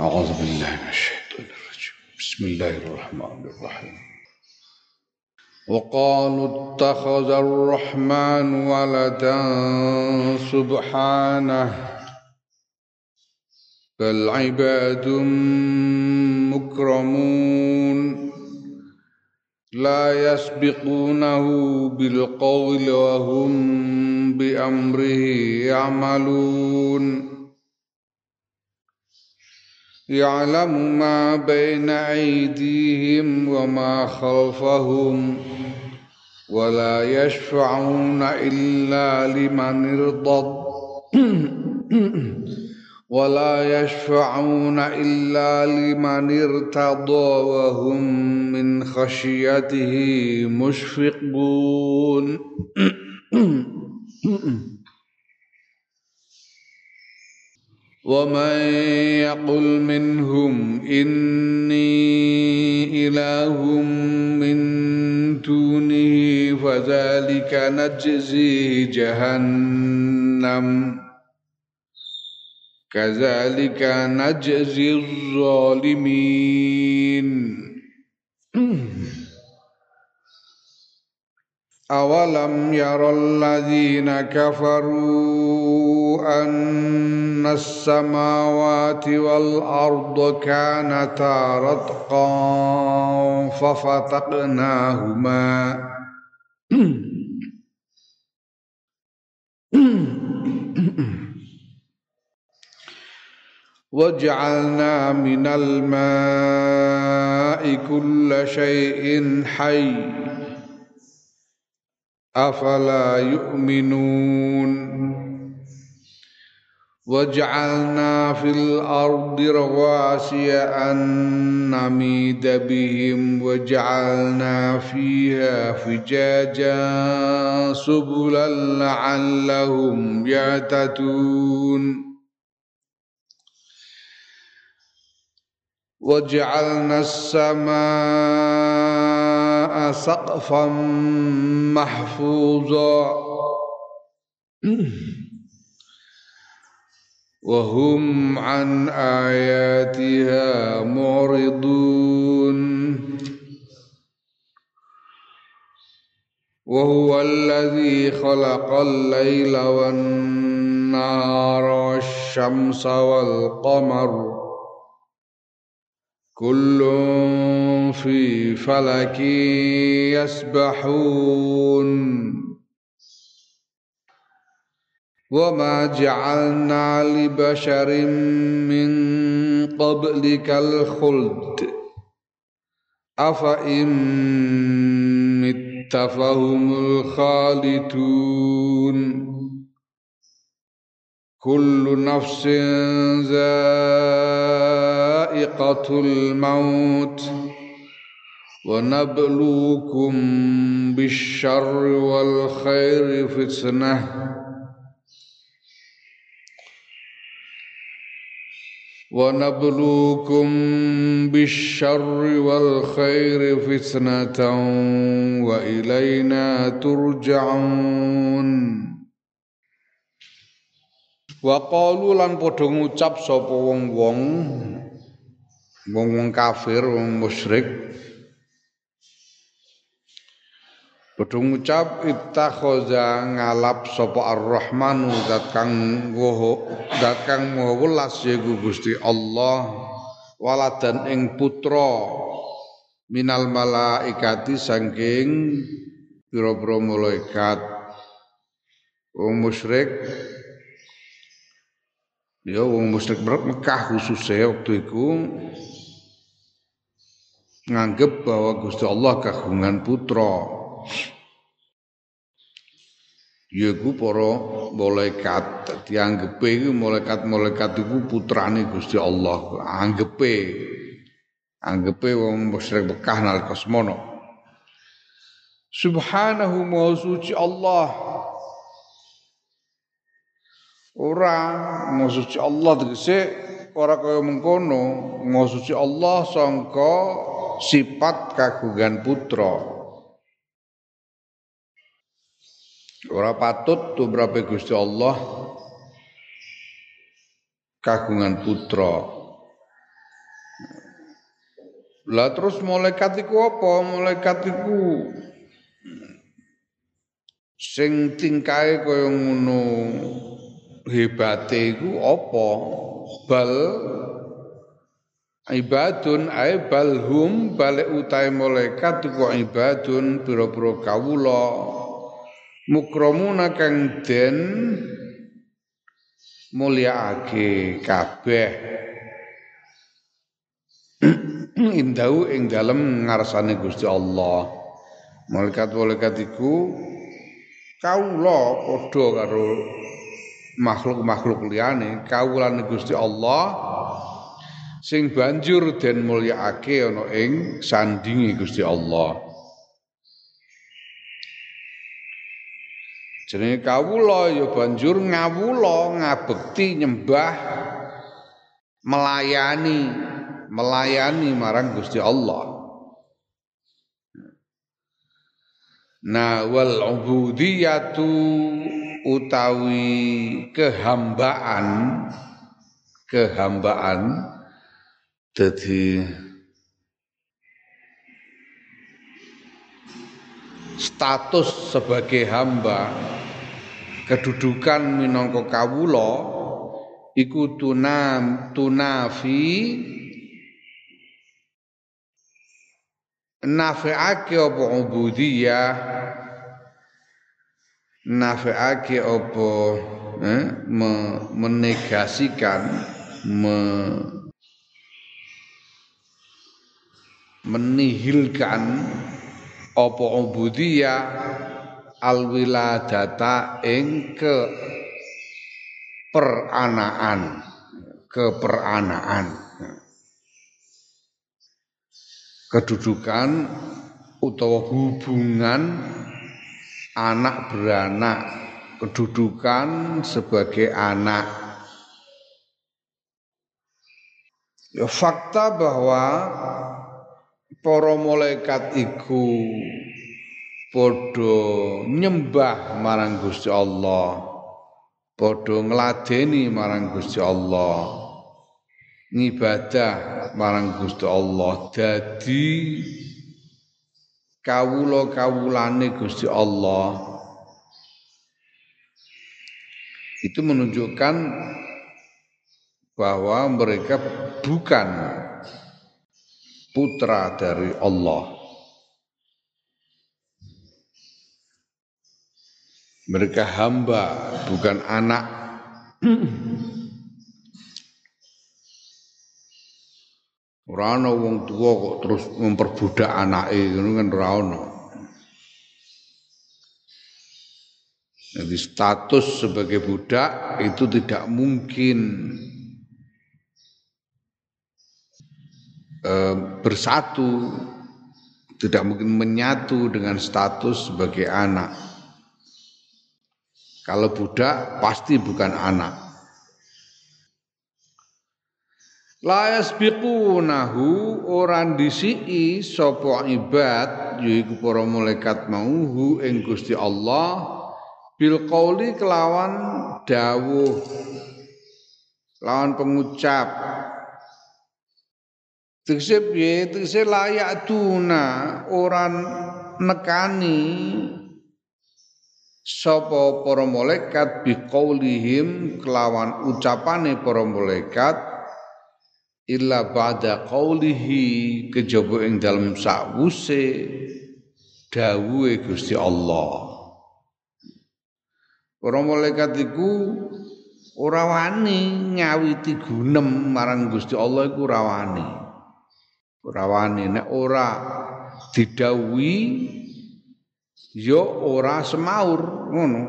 أعوذ بالله من الشيطان الرجيم. بسم الله الرحمن الرحيم. وقالوا اتخذ الرحمن ولدا سبحانه بل عباد مكرمون. لا يسبقونه بالقول وهم بأمره يعملون. يعلم ما بين أيديهم وما خلفهم ولا يشفعون إلا لمن ارتضى. ولا يشفعون إلا لمن ارتضى وهم من خشيته مشفقون. ومن يقل منهم إني إله من دونه فذلك نجزيه جهنم كذلك نجزي الظالمين أولم ير الذين كفروا أن السماوات والأرض كانتا رتقا ففتقناهما. وجعلنا من الماء كل شيء حي. أفلا يؤمنون؟ وجعلنا في الأرض رواسي أن نميد بهم وجعلنا فيها فجاجا سبلا لعلهم يهتدون. وجعلنا السماء سقفا محفوظا. وهم عن آياتها معرضون. وهو الذي خلق الليل والنهار والشمس والقمر. كل في فلك يسبحون. وما جعلنا لبشر من قبلك الخلد أفإن مت فهم الخالدون كل نفس ذائقة الموت ونبلوكم بالشر والخير فتنة ونبلوكم بالشر والخير فتنة وإلينا ترجعون Wa qalu lan padha ngucap sapa wong-wong wong-wong kafir, wong musyrik padha ngucap ittakhaza ngalap sapa ar-rahmanu zat kang woho zat kang maha welas yaiku Gusti Allah waladan ing putra minal malaikati saking pira-pira malaikat. Wong musyrik ya wong musyrik Mekah khususnya waktu itu nganggep bahwa Gusti Allah kagungan putra yaiku para malaikat dianggepe iku malaikat-malaikat iku putrane Gusti Allah. Anggepe anggepe wong musyrik Mekah nalika semono. Subhanahu wa suci Allah. Ora mau Allah tegese ora kaya mengkono, mau Allah sangka sifat kagungan putra. Ora patut tumrape Gusti Allah kagungan putra. Lah terus malaikat iku apa? Malaikat iku sing tingkae kaya ngono hebate iku apa? Bal ibadun ay balhum balik utai malaikat iku ibadun pira-pira kawula mukramuna kang den mulyaake kabeh indau ing dalem ngarsane Gusti Allah malaikat-malaikat iku kawula padha karo makhluk-makhluk liyane kawulane Gusti Allah sing banjur den mulyaake ana ing sandingi Gusti Allah. Jenenge kawula ya banjur ngawula ngabekti nyembah melayani melayani marang Gusti Allah. Nah wal ubudiyatu utawi kehambaan kehambaan jadi status sebagai hamba kedudukan minangka kawula iku tunam tunafi nafi'ake apa ubudiyah nafi'ake apa eh, menegasikan me, menihilkan apa ubudiyah alwiladata ing ke peranaan keperanaan. Kedudukan utawa hubungan anak beranak. Kedudukan sebagai anak. Ya fakta bahwa para malaikat iku padha nyembah marang Gusti Allah padha ngladeni marang Gusti Allah ngibadah marang Gusti Allah. Dadi kawula-kawulane Gusti Allah. Itu menunjukkan bahwa mereka bukan putra dari Allah. Mereka hamba, bukan anak. Ora wong tua kok terus memperbudak anake ngono kan ora Jadi status sebagai budak itu tidak mungkin Eh, bersatu tidak mungkin menyatu dengan status sebagai anak. Kalau budak pasti bukan anak. La yasbiqunahu orang disii sapa ibad yaiku para malaikat mauhu ing Gusti Allah bil qauli kelawan dawuh lawan pengucap Tegese piye? Tegese layak tuna orang nekani sapa para malaikat biqaulihim kelawan ucapane para malaikat illa ba'da qaulihi kejaba ing dalem sakwuse dawuhe Gusti Allah. Para malaikat iku ora wani ngawiti gunem marang Gusti Allah iku ora wani. Ora wani nek ora didhawuhi ya ora semaur ngono.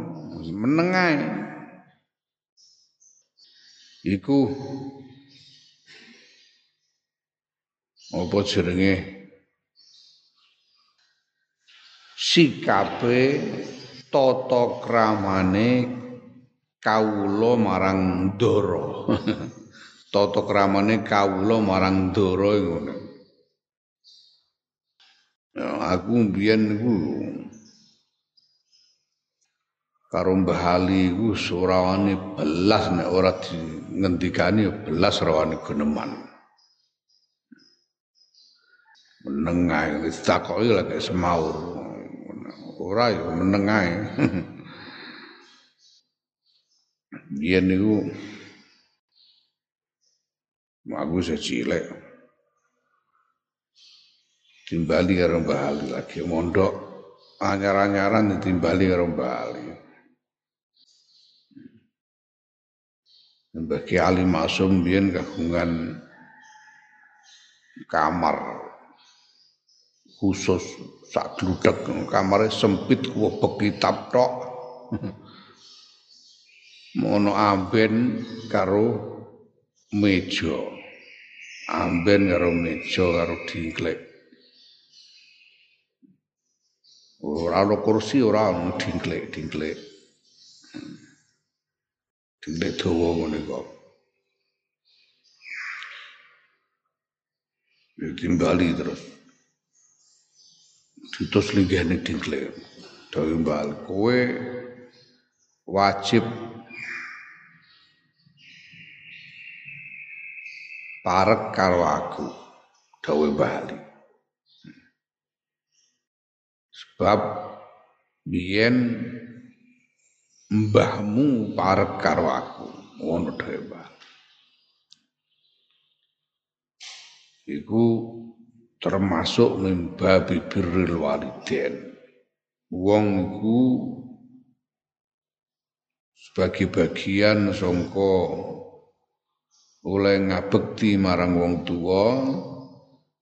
Meneng ae. Iku apa jenenge? Sikape tata kramane kawula marang ndara. Tata kramane kawula marang ndara ngono Ya, aku mbiyen niku karo Mbah Ali iku surawane belas nek ora di ngendikani belas rawane geneman. menengai ditakoki lagi semaur. Ora ya menengai biyen niku aku cilik timbali karo Bali lagi mondok anyar-anyaran ditimbali karo Bali. Bagi Ali Masum biyen kagungan kamar khusus sak gludek kamare sempit kuwebek kitab tok. Mono amben karo meja. Amben karo meja karo dingklek Ora ana kursi ora ana dingklek, dingklek. Dingklek dawa ngene kok. Timbali terus. Ditus linggihane dingklek. Dawe mbal kowe wajib parek karo aku dawe bali Sebab biyen mbahmu parek karo aku, ngono. Iku termasuk mimba bibiril waliden. Wong iku sebagai bagian songko oleh ngabekti marang wong tua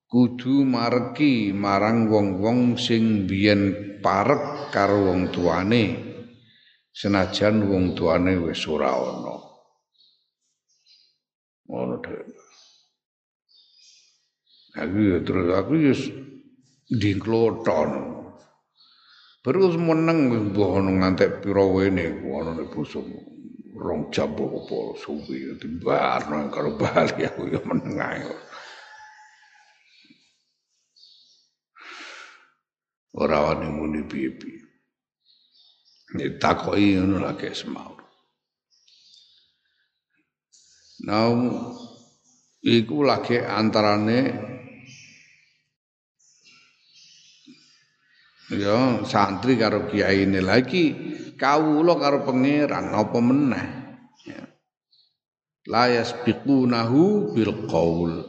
kudu mareki marang wong-wong sing biyen parek karo wong tuane. Senajan wong tuane wis ora ana. Ngono aku terus aku ya dingkloton baru meneng mbah ono ngantek pira wene ono nek bosomu rong jam apa suwi timbarno karo bali aku ya meneng ae ora wani muni piye-piye. Nek takoki ngono lagi semau. Nah, iku lagi antarane ya santri karo kiai ini lagi kawula karo pangeran apa meneh ya. la yasbiqunahu bil qaul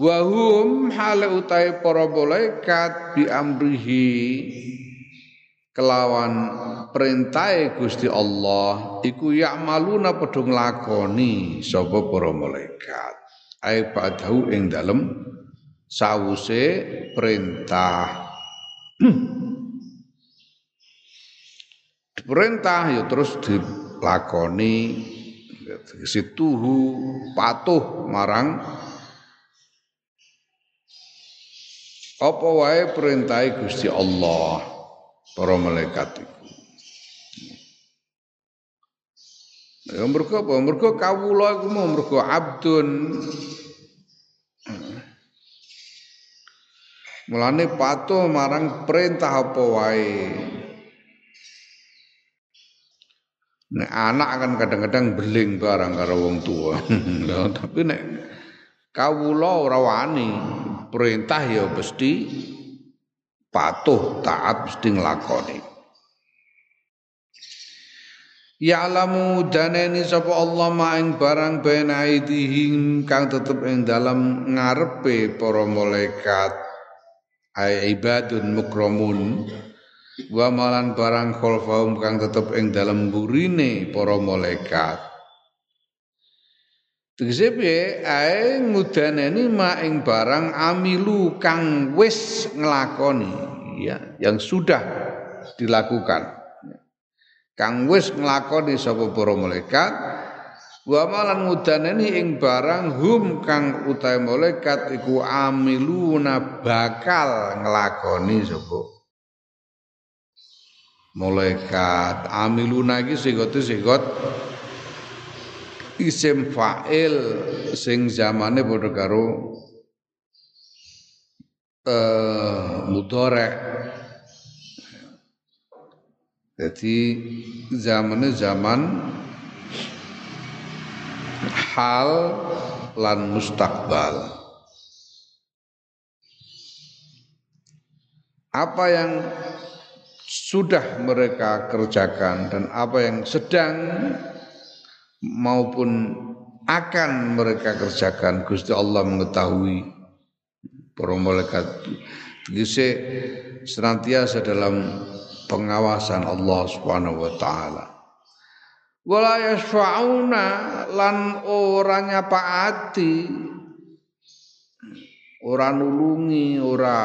Wahum hale utai para malaikat bi amrihi kelawan perintah Gusti Allah iku ya'maluna padha nglakoni sapa para malaikat. Ai padau ing dalem sawuse perintah. Perintah ya terus dilakoni. Situhu patuh marang apa wae perintah Gusti Allah para malaikat iku Ya mergo apa? Mergo kawula iku mergo abdun. Mulane patuh marang perintah apa wae. Nek anak kan kadang-kadang beling barang karo wong tua. tapi nek kawula ora wani perintah ya mesti patuh taat mesti nglakoni. Ya'lamu daneni sapa Allah maing barang bena aidihim kang tetep ing dalam ngarepe para malaikat. Ay ibadun mukramun wa malan barang khalfahum kang tetep ing dalam burine para malaikat Tegese piye? Ae ngudaneni mak ing barang amilu kang wis nglakoni. Ya yang sudah dilakukan. Kang wis nglakoni sapa para malaikat. Wa malan ngudaneni ing barang hum kang utahe malaikat iku amiluna bakal nglakoni sapa malaikat. Amiluna iki sigote sigot isim fa'il sing zamane padha karo eh mudhari. Jadi zamannya zaman hal lan mustakbal apa yang sudah mereka kerjakan dan apa yang sedang maupun akan mereka kerjakan Gusti Allah mengetahui. Para malaikat Tegese senantiasa dalam pengawasan Allah Subhanahu wa taala. Wala yasfa'una lan ora nyapaati ora nulungi ora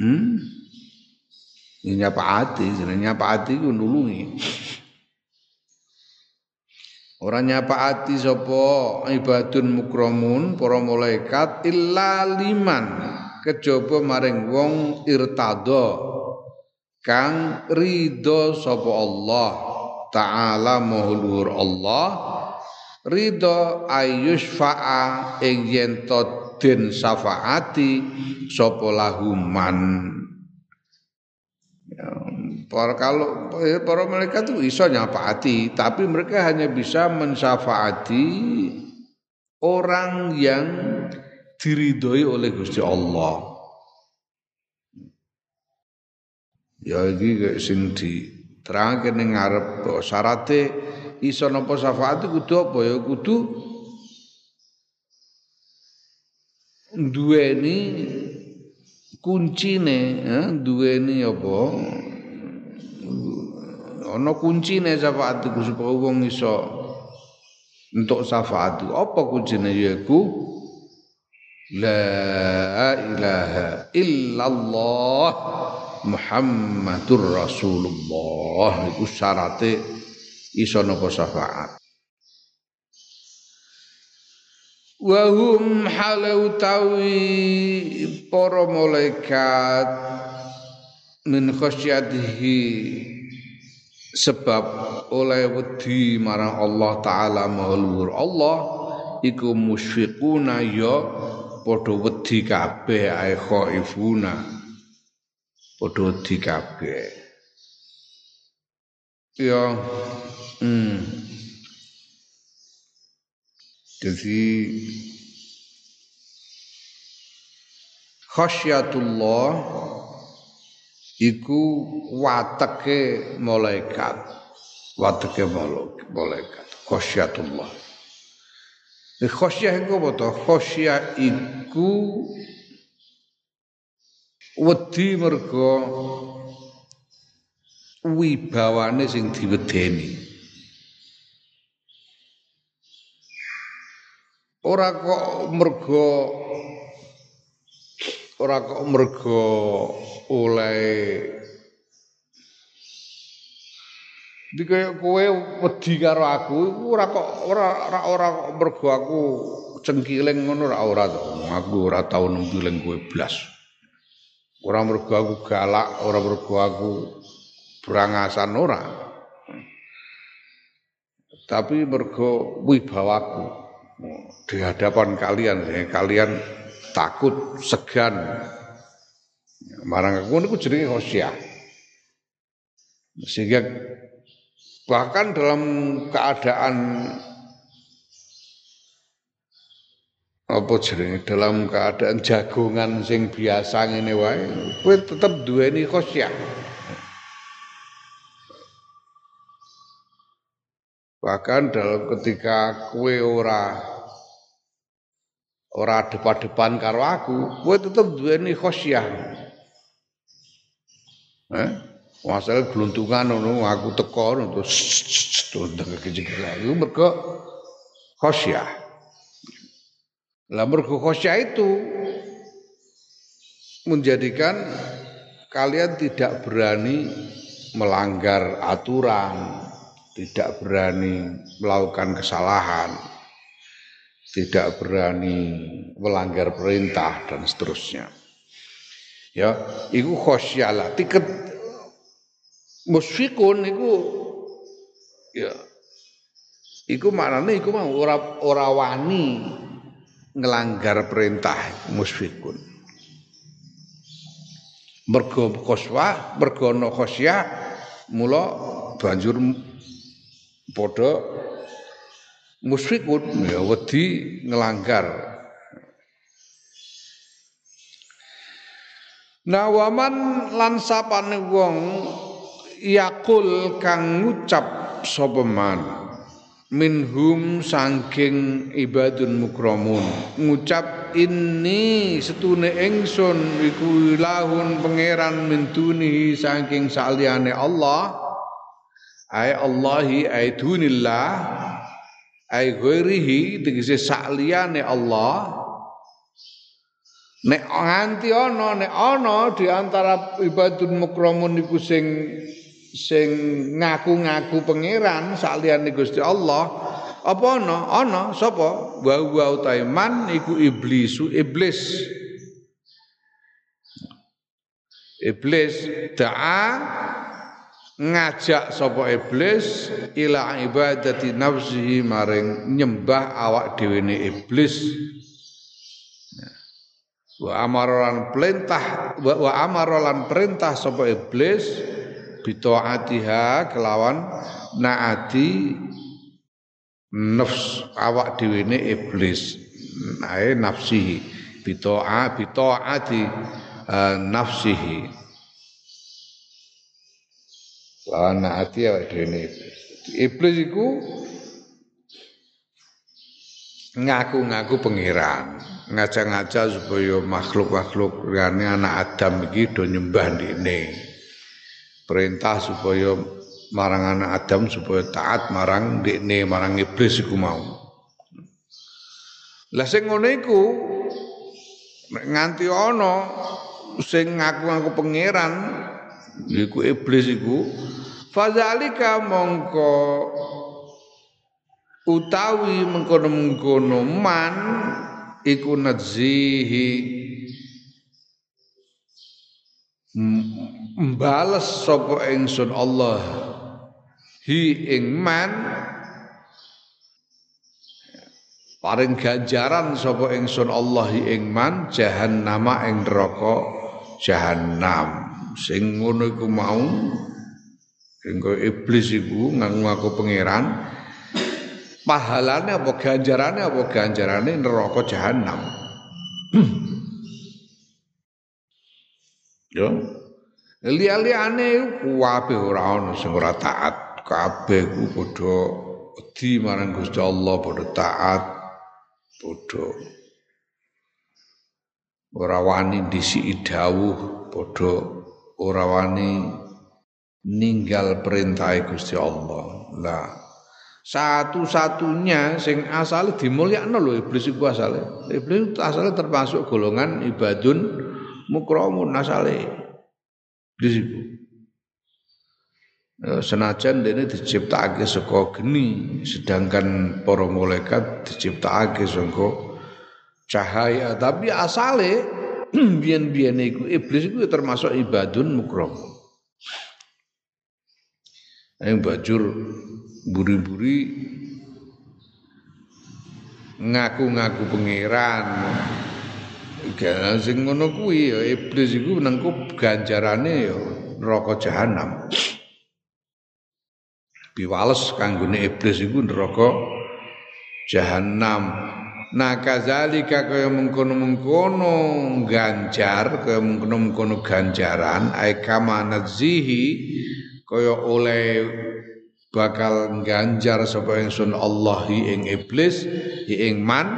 hmm? Nyapaati jenenge nyapaati ku nulungi Ora nyapaati sapa ibadun mukramun para malaikat illa liman. Kejaba maring wong irtada kang ridho sapa Allah taala mahluhur Allah. Ridho ayusfa'a ing yen den syafaati sapa lahuman Para kalau para malaikat itu iso nyafaati, tapi mereka hanya bisa mensyafaati orang yang diridhoi oleh Gusti Allah. Ya iki kayak sing diterangke ning ngarep syarate iso napa syafaat kudu apa ya? Kudu duweni kuncine ya duweni apa ana kuncine syafaat iku supaya wong iso entuk syafaat apa kuncine yaiku? La ilaha illallah Muhammadur Rasulullah. Iku syarate iso napa syafaat. Wahum halau tawi para malaikat min khasyatihi sebab oleh wedi marang Allah taala mahlur Allah iku musyfiquna ya padha wedi kabeh ae khaifuna. Padha wedi kabeh. Ya hmm. Jadi khasyatullah iku wateke malaikat. Wateke malaikat khasyatullah khasyah iku apa to? Khasyah iku wedi mergo wibawane sing diwedeni. Ora kok mergo ora kok mergo oleh Di kaya kowe wedi karo aku ora kok ora ora ora mergo aku cengkiling ngono ora ora to. Aku ora tau nempiling kowe blas. Ora mergo aku galak, ora mergo aku berangasan ora. Tapi mergo wibawaku di hadapan kalian, kalian takut, segan, marang aku niku jenenge khosyah. Sehingga bahkan dalam keadaan apa jenenge dalam keadaan jagongan sing biasa ngene wae kowe tetep duweni khosyah. Bahkan dalam ketika kue ora ora depan-depan karo aku, kue tetep duweni khosyah. Eh? Masalah geluntungan ngono aku teko ngono terus ndang kejegel iku mergo khosyah. Lah mergo khosyah itu menjadikan kalian tidak berani melanggar aturan, tidak berani melakukan kesalahan, tidak berani melanggar perintah dan seterusnya. Ya iku khosyalah tiket musfikun iku ya iku maknane iku mau ora ora wani ngelanggar perintah musfikun mergo khoswa mergo ana khosya mula banjur padha musfikun ya wedi ngelanggar. Nah waman lan sapane wong yakul kang ngucap sapa man? Minhum sangking ibadun mukramun ngucap ini setune ingsun iku ilahun pangeran min dunihi saking saliyane Allah. Ay Allahi ay dunillah ay ghairihi tegese saliyane Allah Nek nganti ana nek ana di antara ibadun mukramun iku sing sing ngaku-ngaku pangeran saliyane Gusti Allah, apa ana? Ana sapa? Wa wa utaiman iku iblisu iblis. Iblis da'a ngajak sapa iblis ila ibadati nafsihi maring nyembah awak dhewe iblis. Wa amarolan perintah wa, wa amarolan perintah sapa iblis bitaatiha kelawan naati nafs awak dhewe iblis. Nae nafsihi bitoa bitaati uh, nafsihi wa naati awak dhewe iblis iku ngaku-ngaku pangeran ngajak-ngajak supaya makhluk-makhluk liyane anak Adam iki do nyembah ndekne. Perintah supaya marang anak Adam supaya taat marang ndekne marang iblis iku mau. Lah sing ngono iku nganti ana sing ngaku-ngaku pangeran iku iblis iku fazalika mongko utawi mengkono-mengkono man iku nadzihi mbales sapa ingsun Allah. Hi ing man paring ganjaran sapa ingsun Allah hi ing man jahannama ing neraka jahannam. Sing ngono iku mau engko iblis iku ngaku-ngaku pangeran pahalane apa ganjarane apa ganjarane neraka jahanam. Yo. Liya-liyane kuwabe ora ana sing ora taat, kabeh ku padha wedi marang Gusti Allah, padha taat, padha ora wani disiki dawuh, padha ora wani ninggal perintah Gusti Allah. Lah satu-satunya sing asale dimulyakno lho iblis iku asale. Iblis asale termasuk golongan ibadun mukramun asale. Iblis iku. Ya, senajan dene diciptakake saka geni, sedangkan para malaikat diciptakake saka cahaya, tapi asale biyen-biyen iku iblis iku termasuk ibadun mukramun. Yang bajur buri-buri ngaku-ngaku pangeran. Sing ngono kuwi ya iblis iku nengku ganjarane ya neraka jahanam. Biwales kanggone iblis iku neraka jahanam. Nah kazalika kaya mengkono-mengkono ganjar kaya mengkono-mengkono ganjaran ai kama nadzihi kaya oleh bakal ganjar sapa ingsun Allah ing iblis ing man.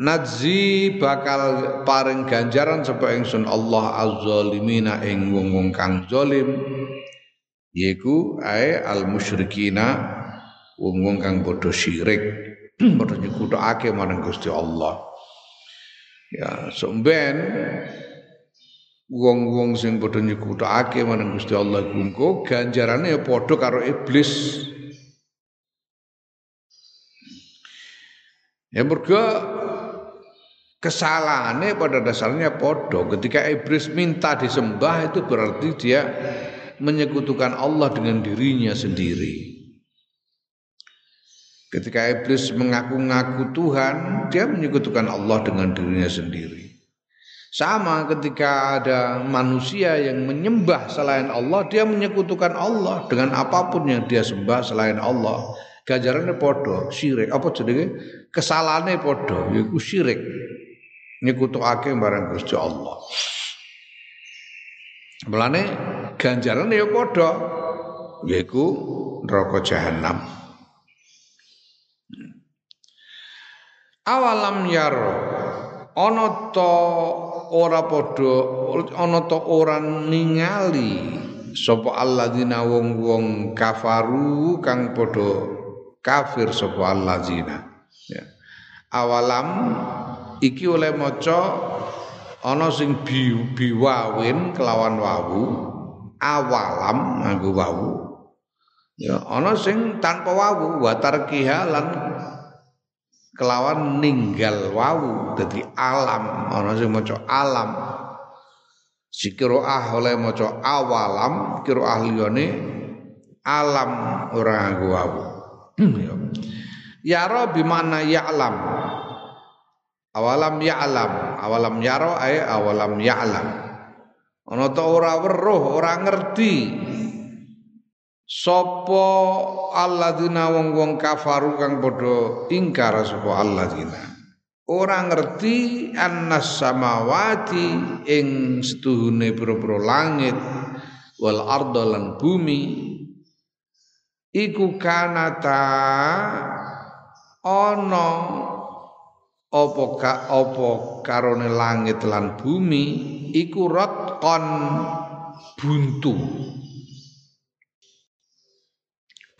Nadzi bakal paring ganjaran sapa ingsun Allah azzalimina ing wong-wong kang zalim. Yaiku ae al musyrikina wong-wong kang padha syirik padha nyekutukake marang Gusti Allah. Ya somben wong-wong sing padha nyekutukake marang Gusti Allah gungko ganjarane ya padha karo iblis. Ya mergo kesalahannya pada dasarnya padha. Ketika iblis minta disembah itu berarti dia menyekutukan Allah dengan dirinya sendiri. Ketika iblis mengaku-ngaku Tuhan, dia menyekutukan Allah dengan dirinya sendiri. Sama ketika ada manusia yang menyembah selain Allah, dia menyekutukan Allah dengan apa pun yang dia sembah selain Allah. Gajarannya podo, syirik. Apa jadi kesalahannya podo, yaitu syirik. Nyekutukake barang Gusti Allah. Mulane ganjaran ya padha yaiku neraka jahanam. Awalam yar ana ta ora padha ana ta ora ningali. Sapa alladzina wong-wong kafaru kang padha kafir sapa alladzina. Ya. awalam iki oleh maca ana sing bi, biwawin kelawan wawu. Awalam nganggo wawu. Ya ana sing tanpa wawu wa tarkiha lan kelawan ninggal wawu dadi alam. Ana sing maca alam. Si oleh maca awalam kiroah liyane alam ora nganggo wawu ya. Yara bimana ya'lam? Awalam ya'lam. Awalam yaro ay awalam ya'lam. Ana ta ora weruh ora ngerti sapa alladzina wong-wong kafaru kang padha ingkar sapa alladzina ora ngerti annas samawati ing setuhune pira-pira langit wal ardo lan bumi. Iku kanata ana apa ka apa karone langit lan bumi iku kon buntu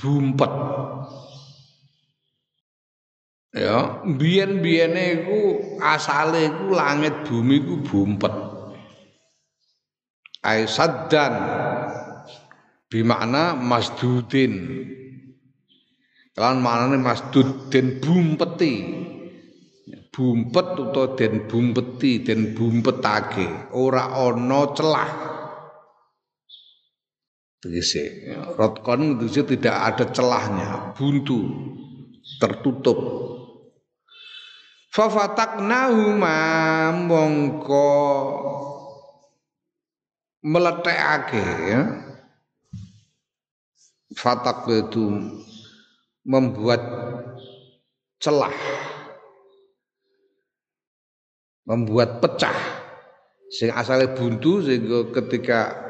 bumpet. Ya biyen-biyene iku asale iku langit bumi iku bumpet. Saddan bimakna masdudin. Lan manane masdud den bumpeti. Bumpet utawa den bumpeti den bumpetake. Ora ana celah tegese rotkon tegese tidak ada celahnya buntu tertutup. Fafataknahuma mongko meletekake ya. Fatak itu membuat celah membuat pecah. Sing asalnya buntu sehingga ketika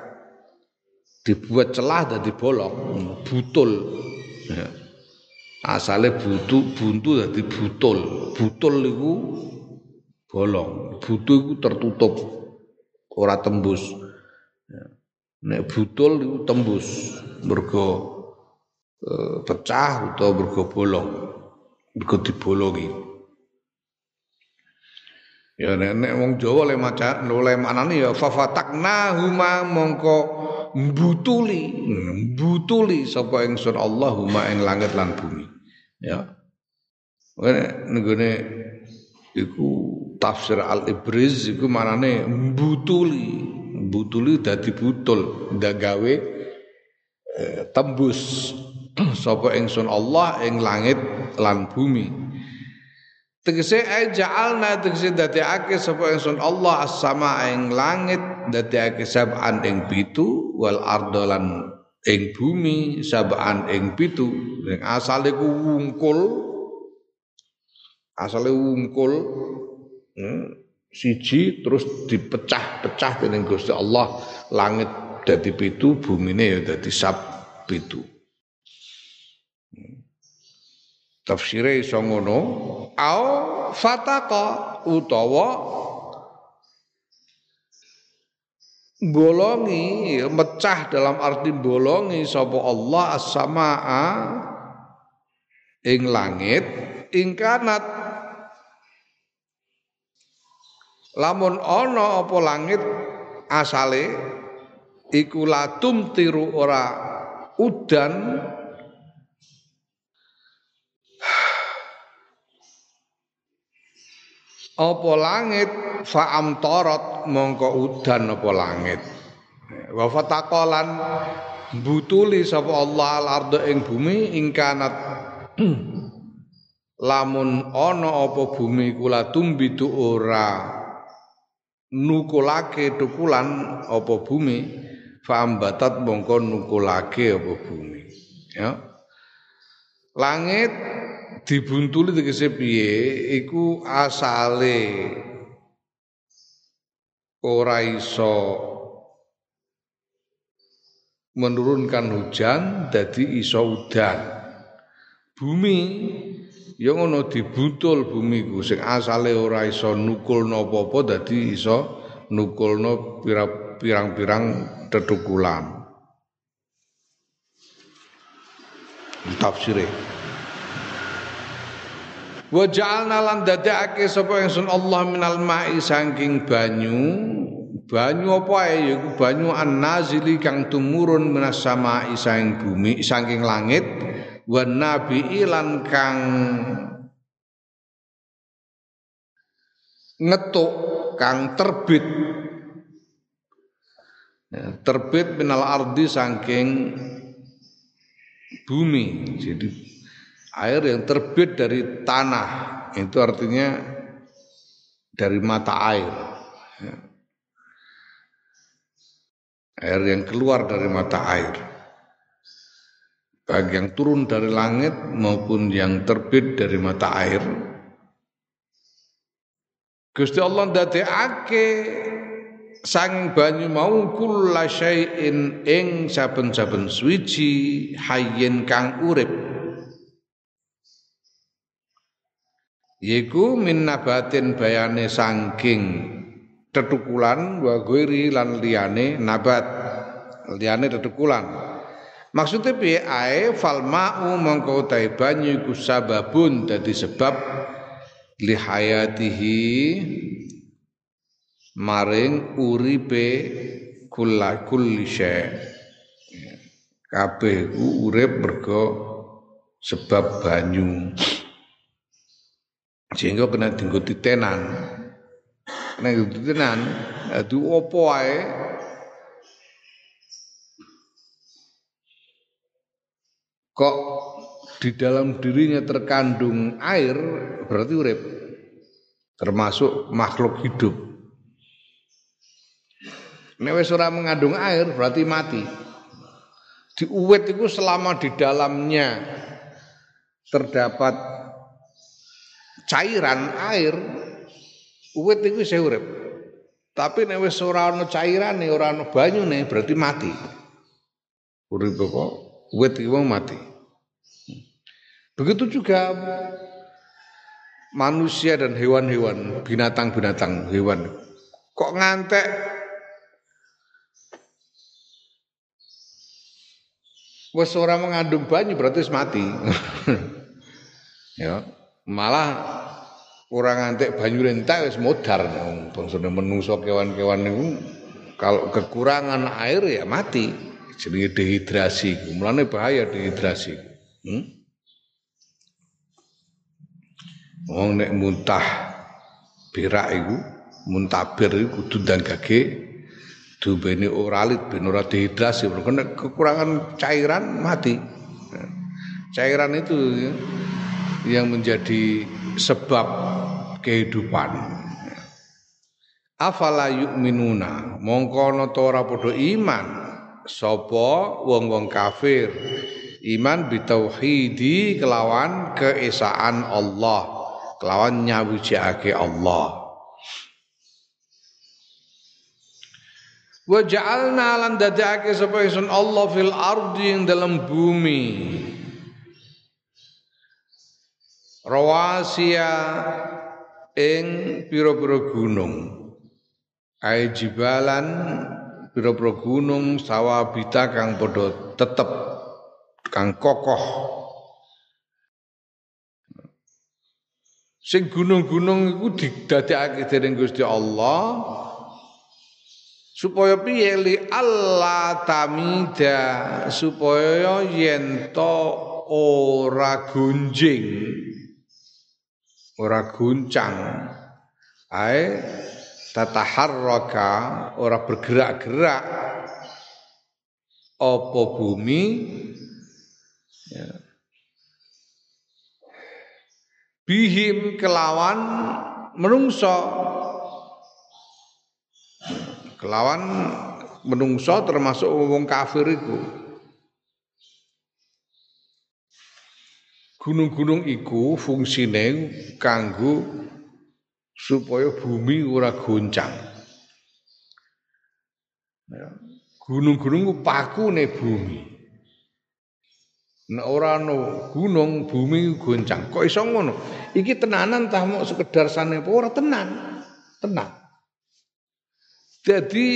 dibuat celah dan dibolong butul ya. asalnya buntu buntu jadi butul butul itu bolong butu itu tertutup ora tembus ya. nek butul itu tembus mergo e, pecah atau mergo bolong mergo dibolongi Ya nek, nek wong Jawa le maca le manane ya fafatakna huma mongko mbutuli mbutuli sapa ingsun Allahumma ing langit lan bumi. Ya. Ngene iku tafsir Al-Ibriz iku manane mbutuli. Mbutuli dadi butul, ndak gawe eh, tembus sapa ingsun Allah ing langit lan bumi tegese ay ja'alna tegese dadekake sapa ingsun Allah as-sama ing langit dadekake sab'an ing pitu wal ardo lan ing bumi sab'an ing pitu. Sing asale ku wungkul asale wungkul hmm, siji terus dipecah-pecah dening Gusti Allah langit dadi pitu bumine ya dadi sab pitu. Tafsire iso ngono au fataka utawa bolongi mecah dalam arti bolongi sapa Allah as-samaa ing langit ing kanat. Lamun ana apa langit asale iku latum tiru ora udan apa langit? Faam torot mongko udan apa langit. Wa fataqalan butuli sapa Allah al ardo ing bumi ing kanat. Lamun ana apa bumi kula tumbitu ora nukulake tukulan apa bumi faambatat mongko nukulake apa bumi. Ya. Langit dibuntuli tegese piye? Iku asale ora iso menurunkan hujan dadi iso udan. Bumi ya ngono dibuntul bumi ku sing asale ora iso nukulno apa-apa dadi iso nukulno pirang-pirang tetukulan tafsire Wa ja'alna lan dadekake sapa ingsun Allah minal ma'i saking banyu. Banyu apa ae? Yaiku banyu an-nazili kang tumurun minas sama'i saking bumi saking langit. Wa nabi lan kang ngetuk kang terbit. Ya, terbit minal ardi saking bumi. Jadi air yang terbit dari tanah. Itu artinya dari mata air. Ya. air yang keluar dari mata air. Baik yang turun dari langit maupun yang terbit dari mata air. Gusti Allah ndadekake sang banyu mau kulla syai'in ing saben-saben suwiji hayyin kang urip Yiku min nabatin bayane sangking tetukulan wa lan liyane nabat. Liyane tetukulan. Maksudnya piye? Ae fal ma'u mongko banyu iku sababun dadi sebab li hayatihi maring uripe kula kulli syai. Kabeh urip mergo sebab banyu sehingga kena dinggo titenan nek titenan adu opo ae? Kok di dalam dirinya terkandung air berarti urip. Termasuk makhluk hidup. Nek wis mengandung air berarti mati. Di uwet itu selama di dalamnya terdapat cairan air uwit iku isih urip. Tapi nek wis ora ana cairane, ora ana banyune berarti mati. Urip kok uwit iku mati. Begitu juga manusia dan hewan-hewan, binatang-binatang hewan. Kok ngantek wis ora mengandung banyu berarti mati. ya, malah Kurang antek banyu rentak wis modar. Bangsane menungso kewan-kewan niku kalau kekurangan air ya mati. Jenenge dehidrasi mulane bahaya dehidrasi hmm? Wong nek muntah berak iku muntabir iku kudu dumbene oralit ben ora dehidrasi. Mergo kekurangan cairan mati. Cairan itu yang menjadi sebab kehidupan. Afala yu'minuna? Mongko ana ta ora padha iman? Sapa wong-wong kafir? Iman bitauhidi kelawan keesaan Allah. Kelawan nyawijake Allah. Wa ja'alna lan dadake sapa Allah fil ardi ing dalam bumi rawasia ing pira-pira gunung. Ai jibalan pira-pira gunung sawabita kang padha tetep kang kokoh. Sing gunung-gunung iku didadekake dening Gusti Allah supaya piye? Li Allah tamida supaya yen ora gunjing ora guncang. Ae tataharraka ora bergerak-gerak. Apa bumi? Ya. bihim kelawan menungso. Kelawan menungso termasuk wong kafir iku Gunung-gunung iku fungsine kanggo supaya bumi ora goncang. Gunung-gunung ku pakune bumi. Nek ora ono gunung, bumi goncang. Kok iso ngono? Iki tenanan tah mau sekedar sane ora tenan. Tenang. Jadi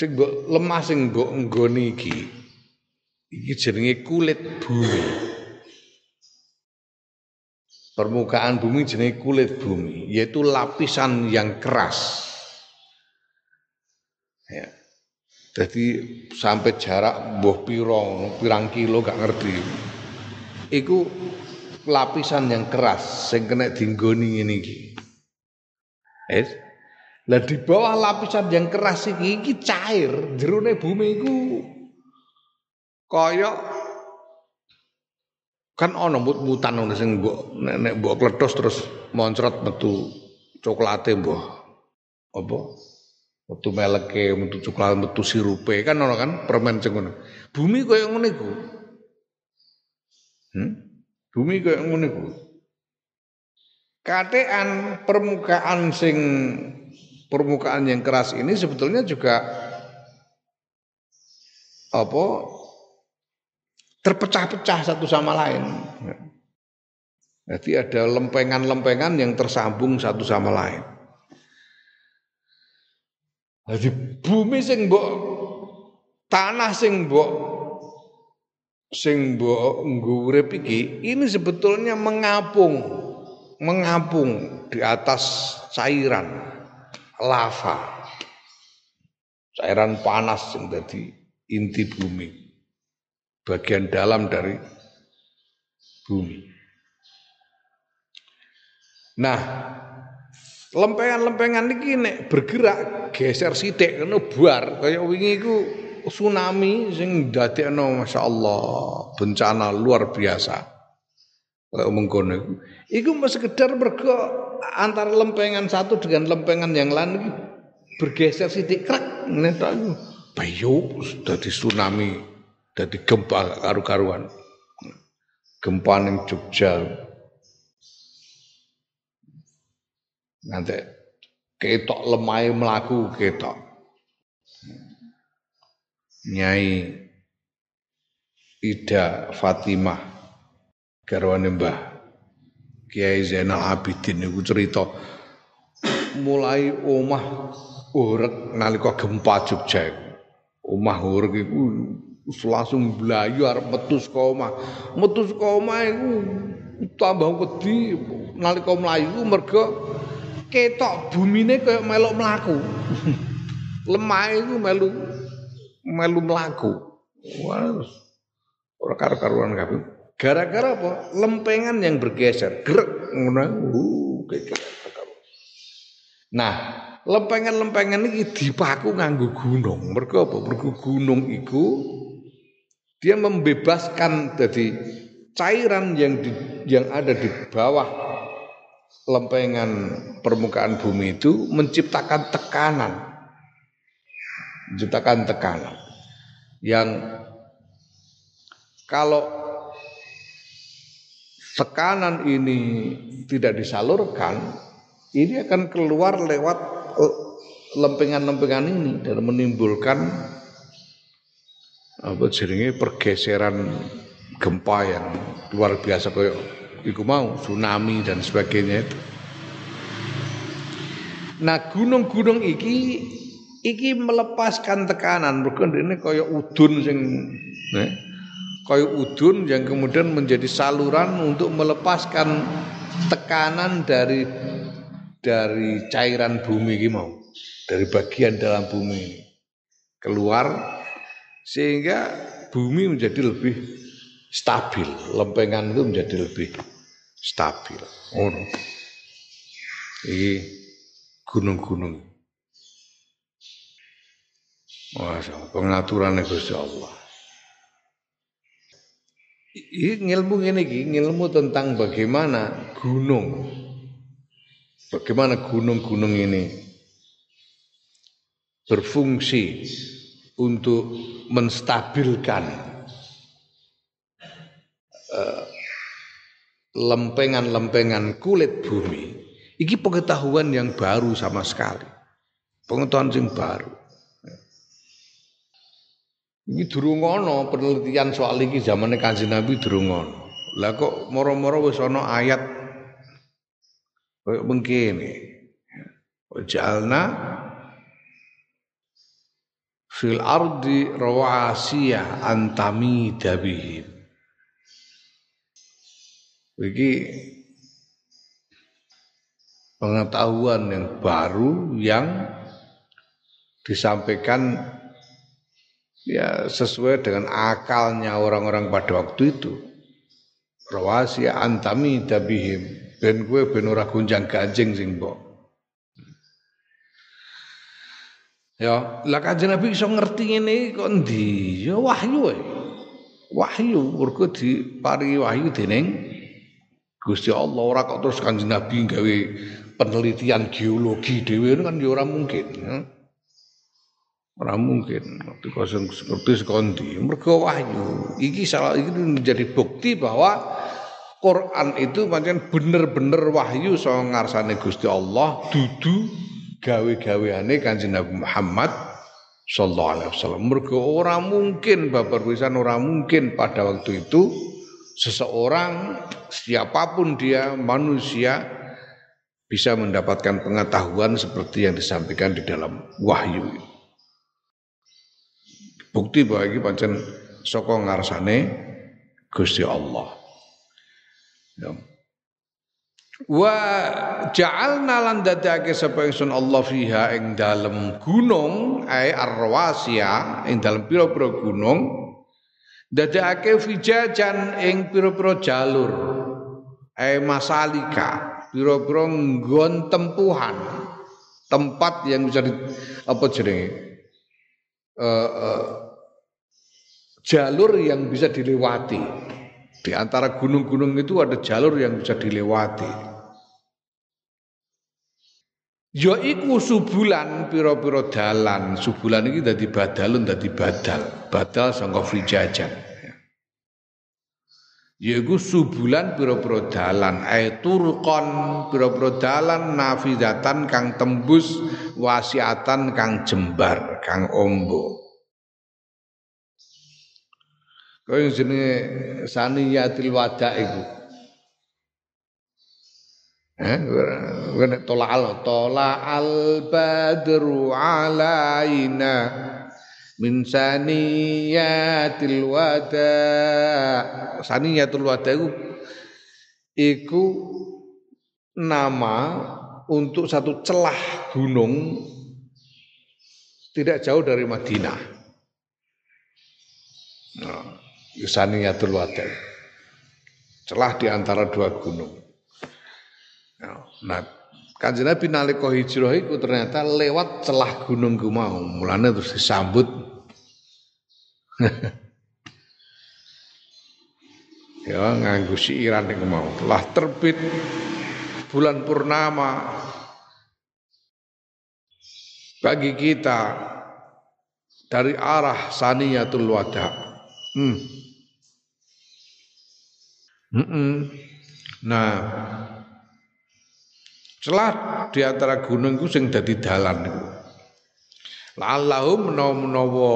sing mbok lemah sing mbok nggone iki iki jenenge kulit bumi. Permukaan bumi jenenge kulit bumi, yaitu lapisan yang keras Ya. Jadi sampai jarak buah pirong, pirang kilo gak ngerti. Iku lapisan yang keras sing kena dinggoni ini iki. Eh? Lah di bawah lapisan yang keras iki cair, jerone bumi iku kaya kan ana mut-mutan ngono sing mbok nek, mbok kledos terus moncrot metu coklate mbok apa metu meleke, metu coklat, metu sirupe kan ono kan permen sing ngono. Bumi koyo ngono iku. Hmm? Bumi koyo ngono iku. Katean permukaan sing permukaan yang keras ini sebetulnya juga apa terpecah-pecah satu sama lain. Jadi ada lempengan-lempengan yang tersambung satu sama lain. Jadi bumi sing mbok tanah sing mbok sing mbok nggo urip iki ini sebetulnya mengapung mengapung di atas cairan lava. Cairan panas yang jadi inti bumi. Bagian dalam dari bumi. Nah, lempengan-lempengan iki nek bergerak geser sithik ngono buar kaya wingi iku tsunami sing dadekno masyaallah bencana luar biasa kaya mengkono iku iku sekedar mergo antara lempengan satu dengan lempengan yang lain bergeser sithik krek ngene bayu dadi tsunami dadi gempa karu-karuan. Gempa ning Jogja. Nanti ketok lemai melaku ketok. Nyai Ida Fatimah garwane Mbah Kiai Zainal Abidin niku cerita mulai omah urek nalika gempa Jogja. Omah urek iku langsung blayu arep metu saka omah. Metu saka omah iku tambah wedi nalika mlayu mergo ketok bumine kaya melok melaku. Lemah itu melu melu melaku. Wah, ora karo-karuan kabeh. Gara-gara apa? Lempengan yang bergeser, gerak. Uh, nah, lempengan-lempengan ini dipaku nganggo gunung. Mergo apa? Mergo gunung iku dia membebaskan dari cairan yang di, yang ada di bawah lempengan permukaan bumi itu menciptakan tekanan. Menciptakan tekanan. Yang kalau tekanan ini tidak disalurkan, ini akan keluar lewat eh, lempengan-lempengan ini dan menimbulkan apa jenenge pergeseran gempa yang luar biasa kayak iku mau tsunami dan sebagainya itu. Nah gunung-gunung iki iki melepaskan tekanan mergo ini kaya udun sing eh, kaya udun yang kemudian menjadi saluran untuk melepaskan tekanan dari dari cairan bumi iki mau dari bagian dalam bumi ini keluar sehingga bumi menjadi lebih stabil, lempengan itu menjadi lebih stabil. Oh, ini gunung-gunung. Masya Allah, pengaturan Gusti Allah. Ini ilmu ini, ilmu tentang bagaimana gunung, bagaimana gunung-gunung ini berfungsi untuk menstabilkan lempengan-lempengan kulit bumi Iki pengetahuan yang baru sama sekali. Pengetahuan yang baru. Ini durung ono penelitian soal iki zamane Kanjeng Nabi durung ono. Lah kok moro-moro wis ayat koyo mengkene. Jalna fil ardi rawasiya antami dabihim. Iki pengetahuan yang baru yang disampaikan ya sesuai dengan akalnya orang-orang pada waktu itu. Rawasi antami dabihim ben gue ben ora gunjang ganjing sing mbok. Ya lah kanjeng Nabi iso ngerti ngene kok ndi ya wahyu wahyu mergo dipari wahyu dening Gusti Allah. Ora kok terus kanjeng Nabi gawe penelitian geologi dhewe kan ya ora mungkin ya. Ora mungkin ngerti kosong seperti sekondi. Mergo wahyu. Iki salah iki menjadi bukti bahwa Quran itu pancen bener-bener wahyu saka ngarsane Gusti Allah dudu gawe-gaweane Kanjeng Nabi Muhammad sallallahu alaihi wasallam. Mergo ora mungkin babar pisan ora mungkin pada waktu itu seseorang siapa pun dia manusia bisa mendapatkan pengetahuan seperti yang disampaikan di dalam wahyu itu. Bukti bahwa ini pancen saka ngarsane Gusti Allah. Ya. Wa ja'alna lan dadake sapa ingsun Allah fiha ing dalem gunung ai arwasiya ing dalem pira-pira gunung dadake fijajan ing pira-pira jalur ai masalika pira-pira nggon tempuhan tempat yang bisa di, apa jenenge uh, uh, jalur yang bisa dilewati. Di antara gunung-gunung itu ada jalur yang bisa dilewati. Ya iku subulan pira-pira dalan. Subulan iki dadi badalun dadi badal. Badal sangka frijajan. Yaiku subulan pira-pira dalan, ai turqon pira-pira dalan nafidatan kang tembus wasiatan kang jembar, kang ombo. Kaya jenenge saniyatil wada iku. Eh, al tola al badru alaina min saniyatil wada. Saniyatul wada iku iku nama untuk satu celah gunung tidak jauh dari Madinah. Nah, Yusaniyatul Wada. Celah di antara dua gunung. Nah, Kanjeng Nabi nalika hijrah iku ternyata lewat celah gunung ku mau, mulane terus disambut. ya nganggo siiran iku mau. Telah terbit bulan purnama bagi kita dari arah Saniyatul Wada. Hmm. Nah, celah di antara gunung itu sing dadi dalan niku. La'allahum menawa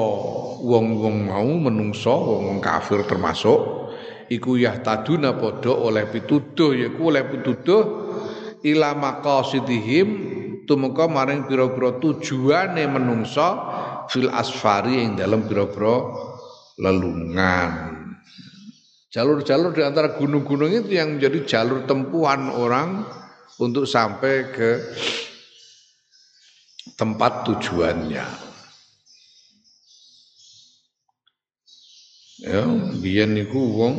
wong-wong mau menungso wong kafir termasuk iku yahtaduna padha oleh pituduh yaiku oleh pituduh ila maqasidihim tumeka maring pira-pira tujuane menungso fil asfari ing dalam pira-pira lelungan. Jalur-jalur di antara gunung-gunung itu yang menjadi jalur tempuhan orang untuk sampai ke tempat tujuannya. Ya, biyen niku wong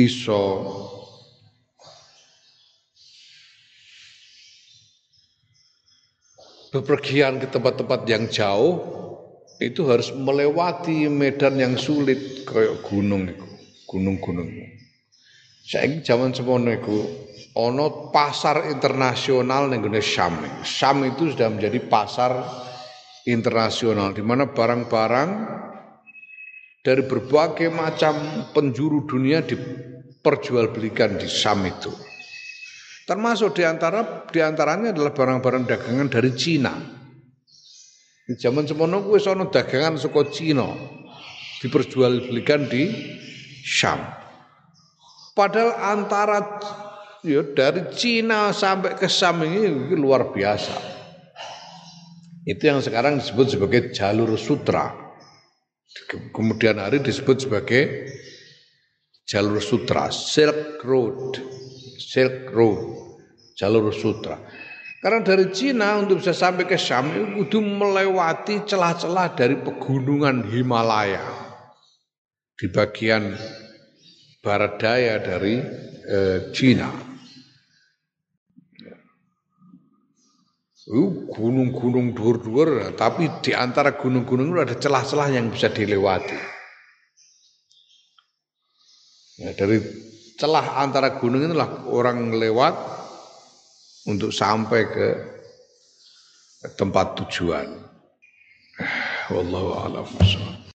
iso bepergian ke tempat-tempat yang jauh itu harus melewati medan yang sulit kayak gunung itu, gunung-gunung. Saya zaman semono itu ono pasar internasional ning Syam. Syam itu sudah menjadi pasar internasional di mana barang-barang dari berbagai macam penjuru dunia diperjualbelikan di Syam itu. Termasuk di antara di antaranya adalah barang-barang dagangan dari Cina. Di zaman semono kuwi sono dagangan saka Cina diperjualbelikan di Syam. Padahal antara ya dari Cina sampai ke Syam ini, ini luar biasa. Itu yang sekarang disebut sebagai jalur sutra. Kemudian hari disebut sebagai jalur sutra, Silk Road. Silk Road, jalur sutra. Karena dari Cina untuk bisa sampai ke Syam itu melewati celah-celah dari pegunungan Himalaya di bagian barat daya dari eh, Cina. gunung-gunung dur-dur, tapi di antara gunung-gunung itu ada celah-celah yang bisa dilewati. Ya, dari celah antara gunung itulah orang lewat untuk sampai ke tempat tujuan. Wallahu a'lam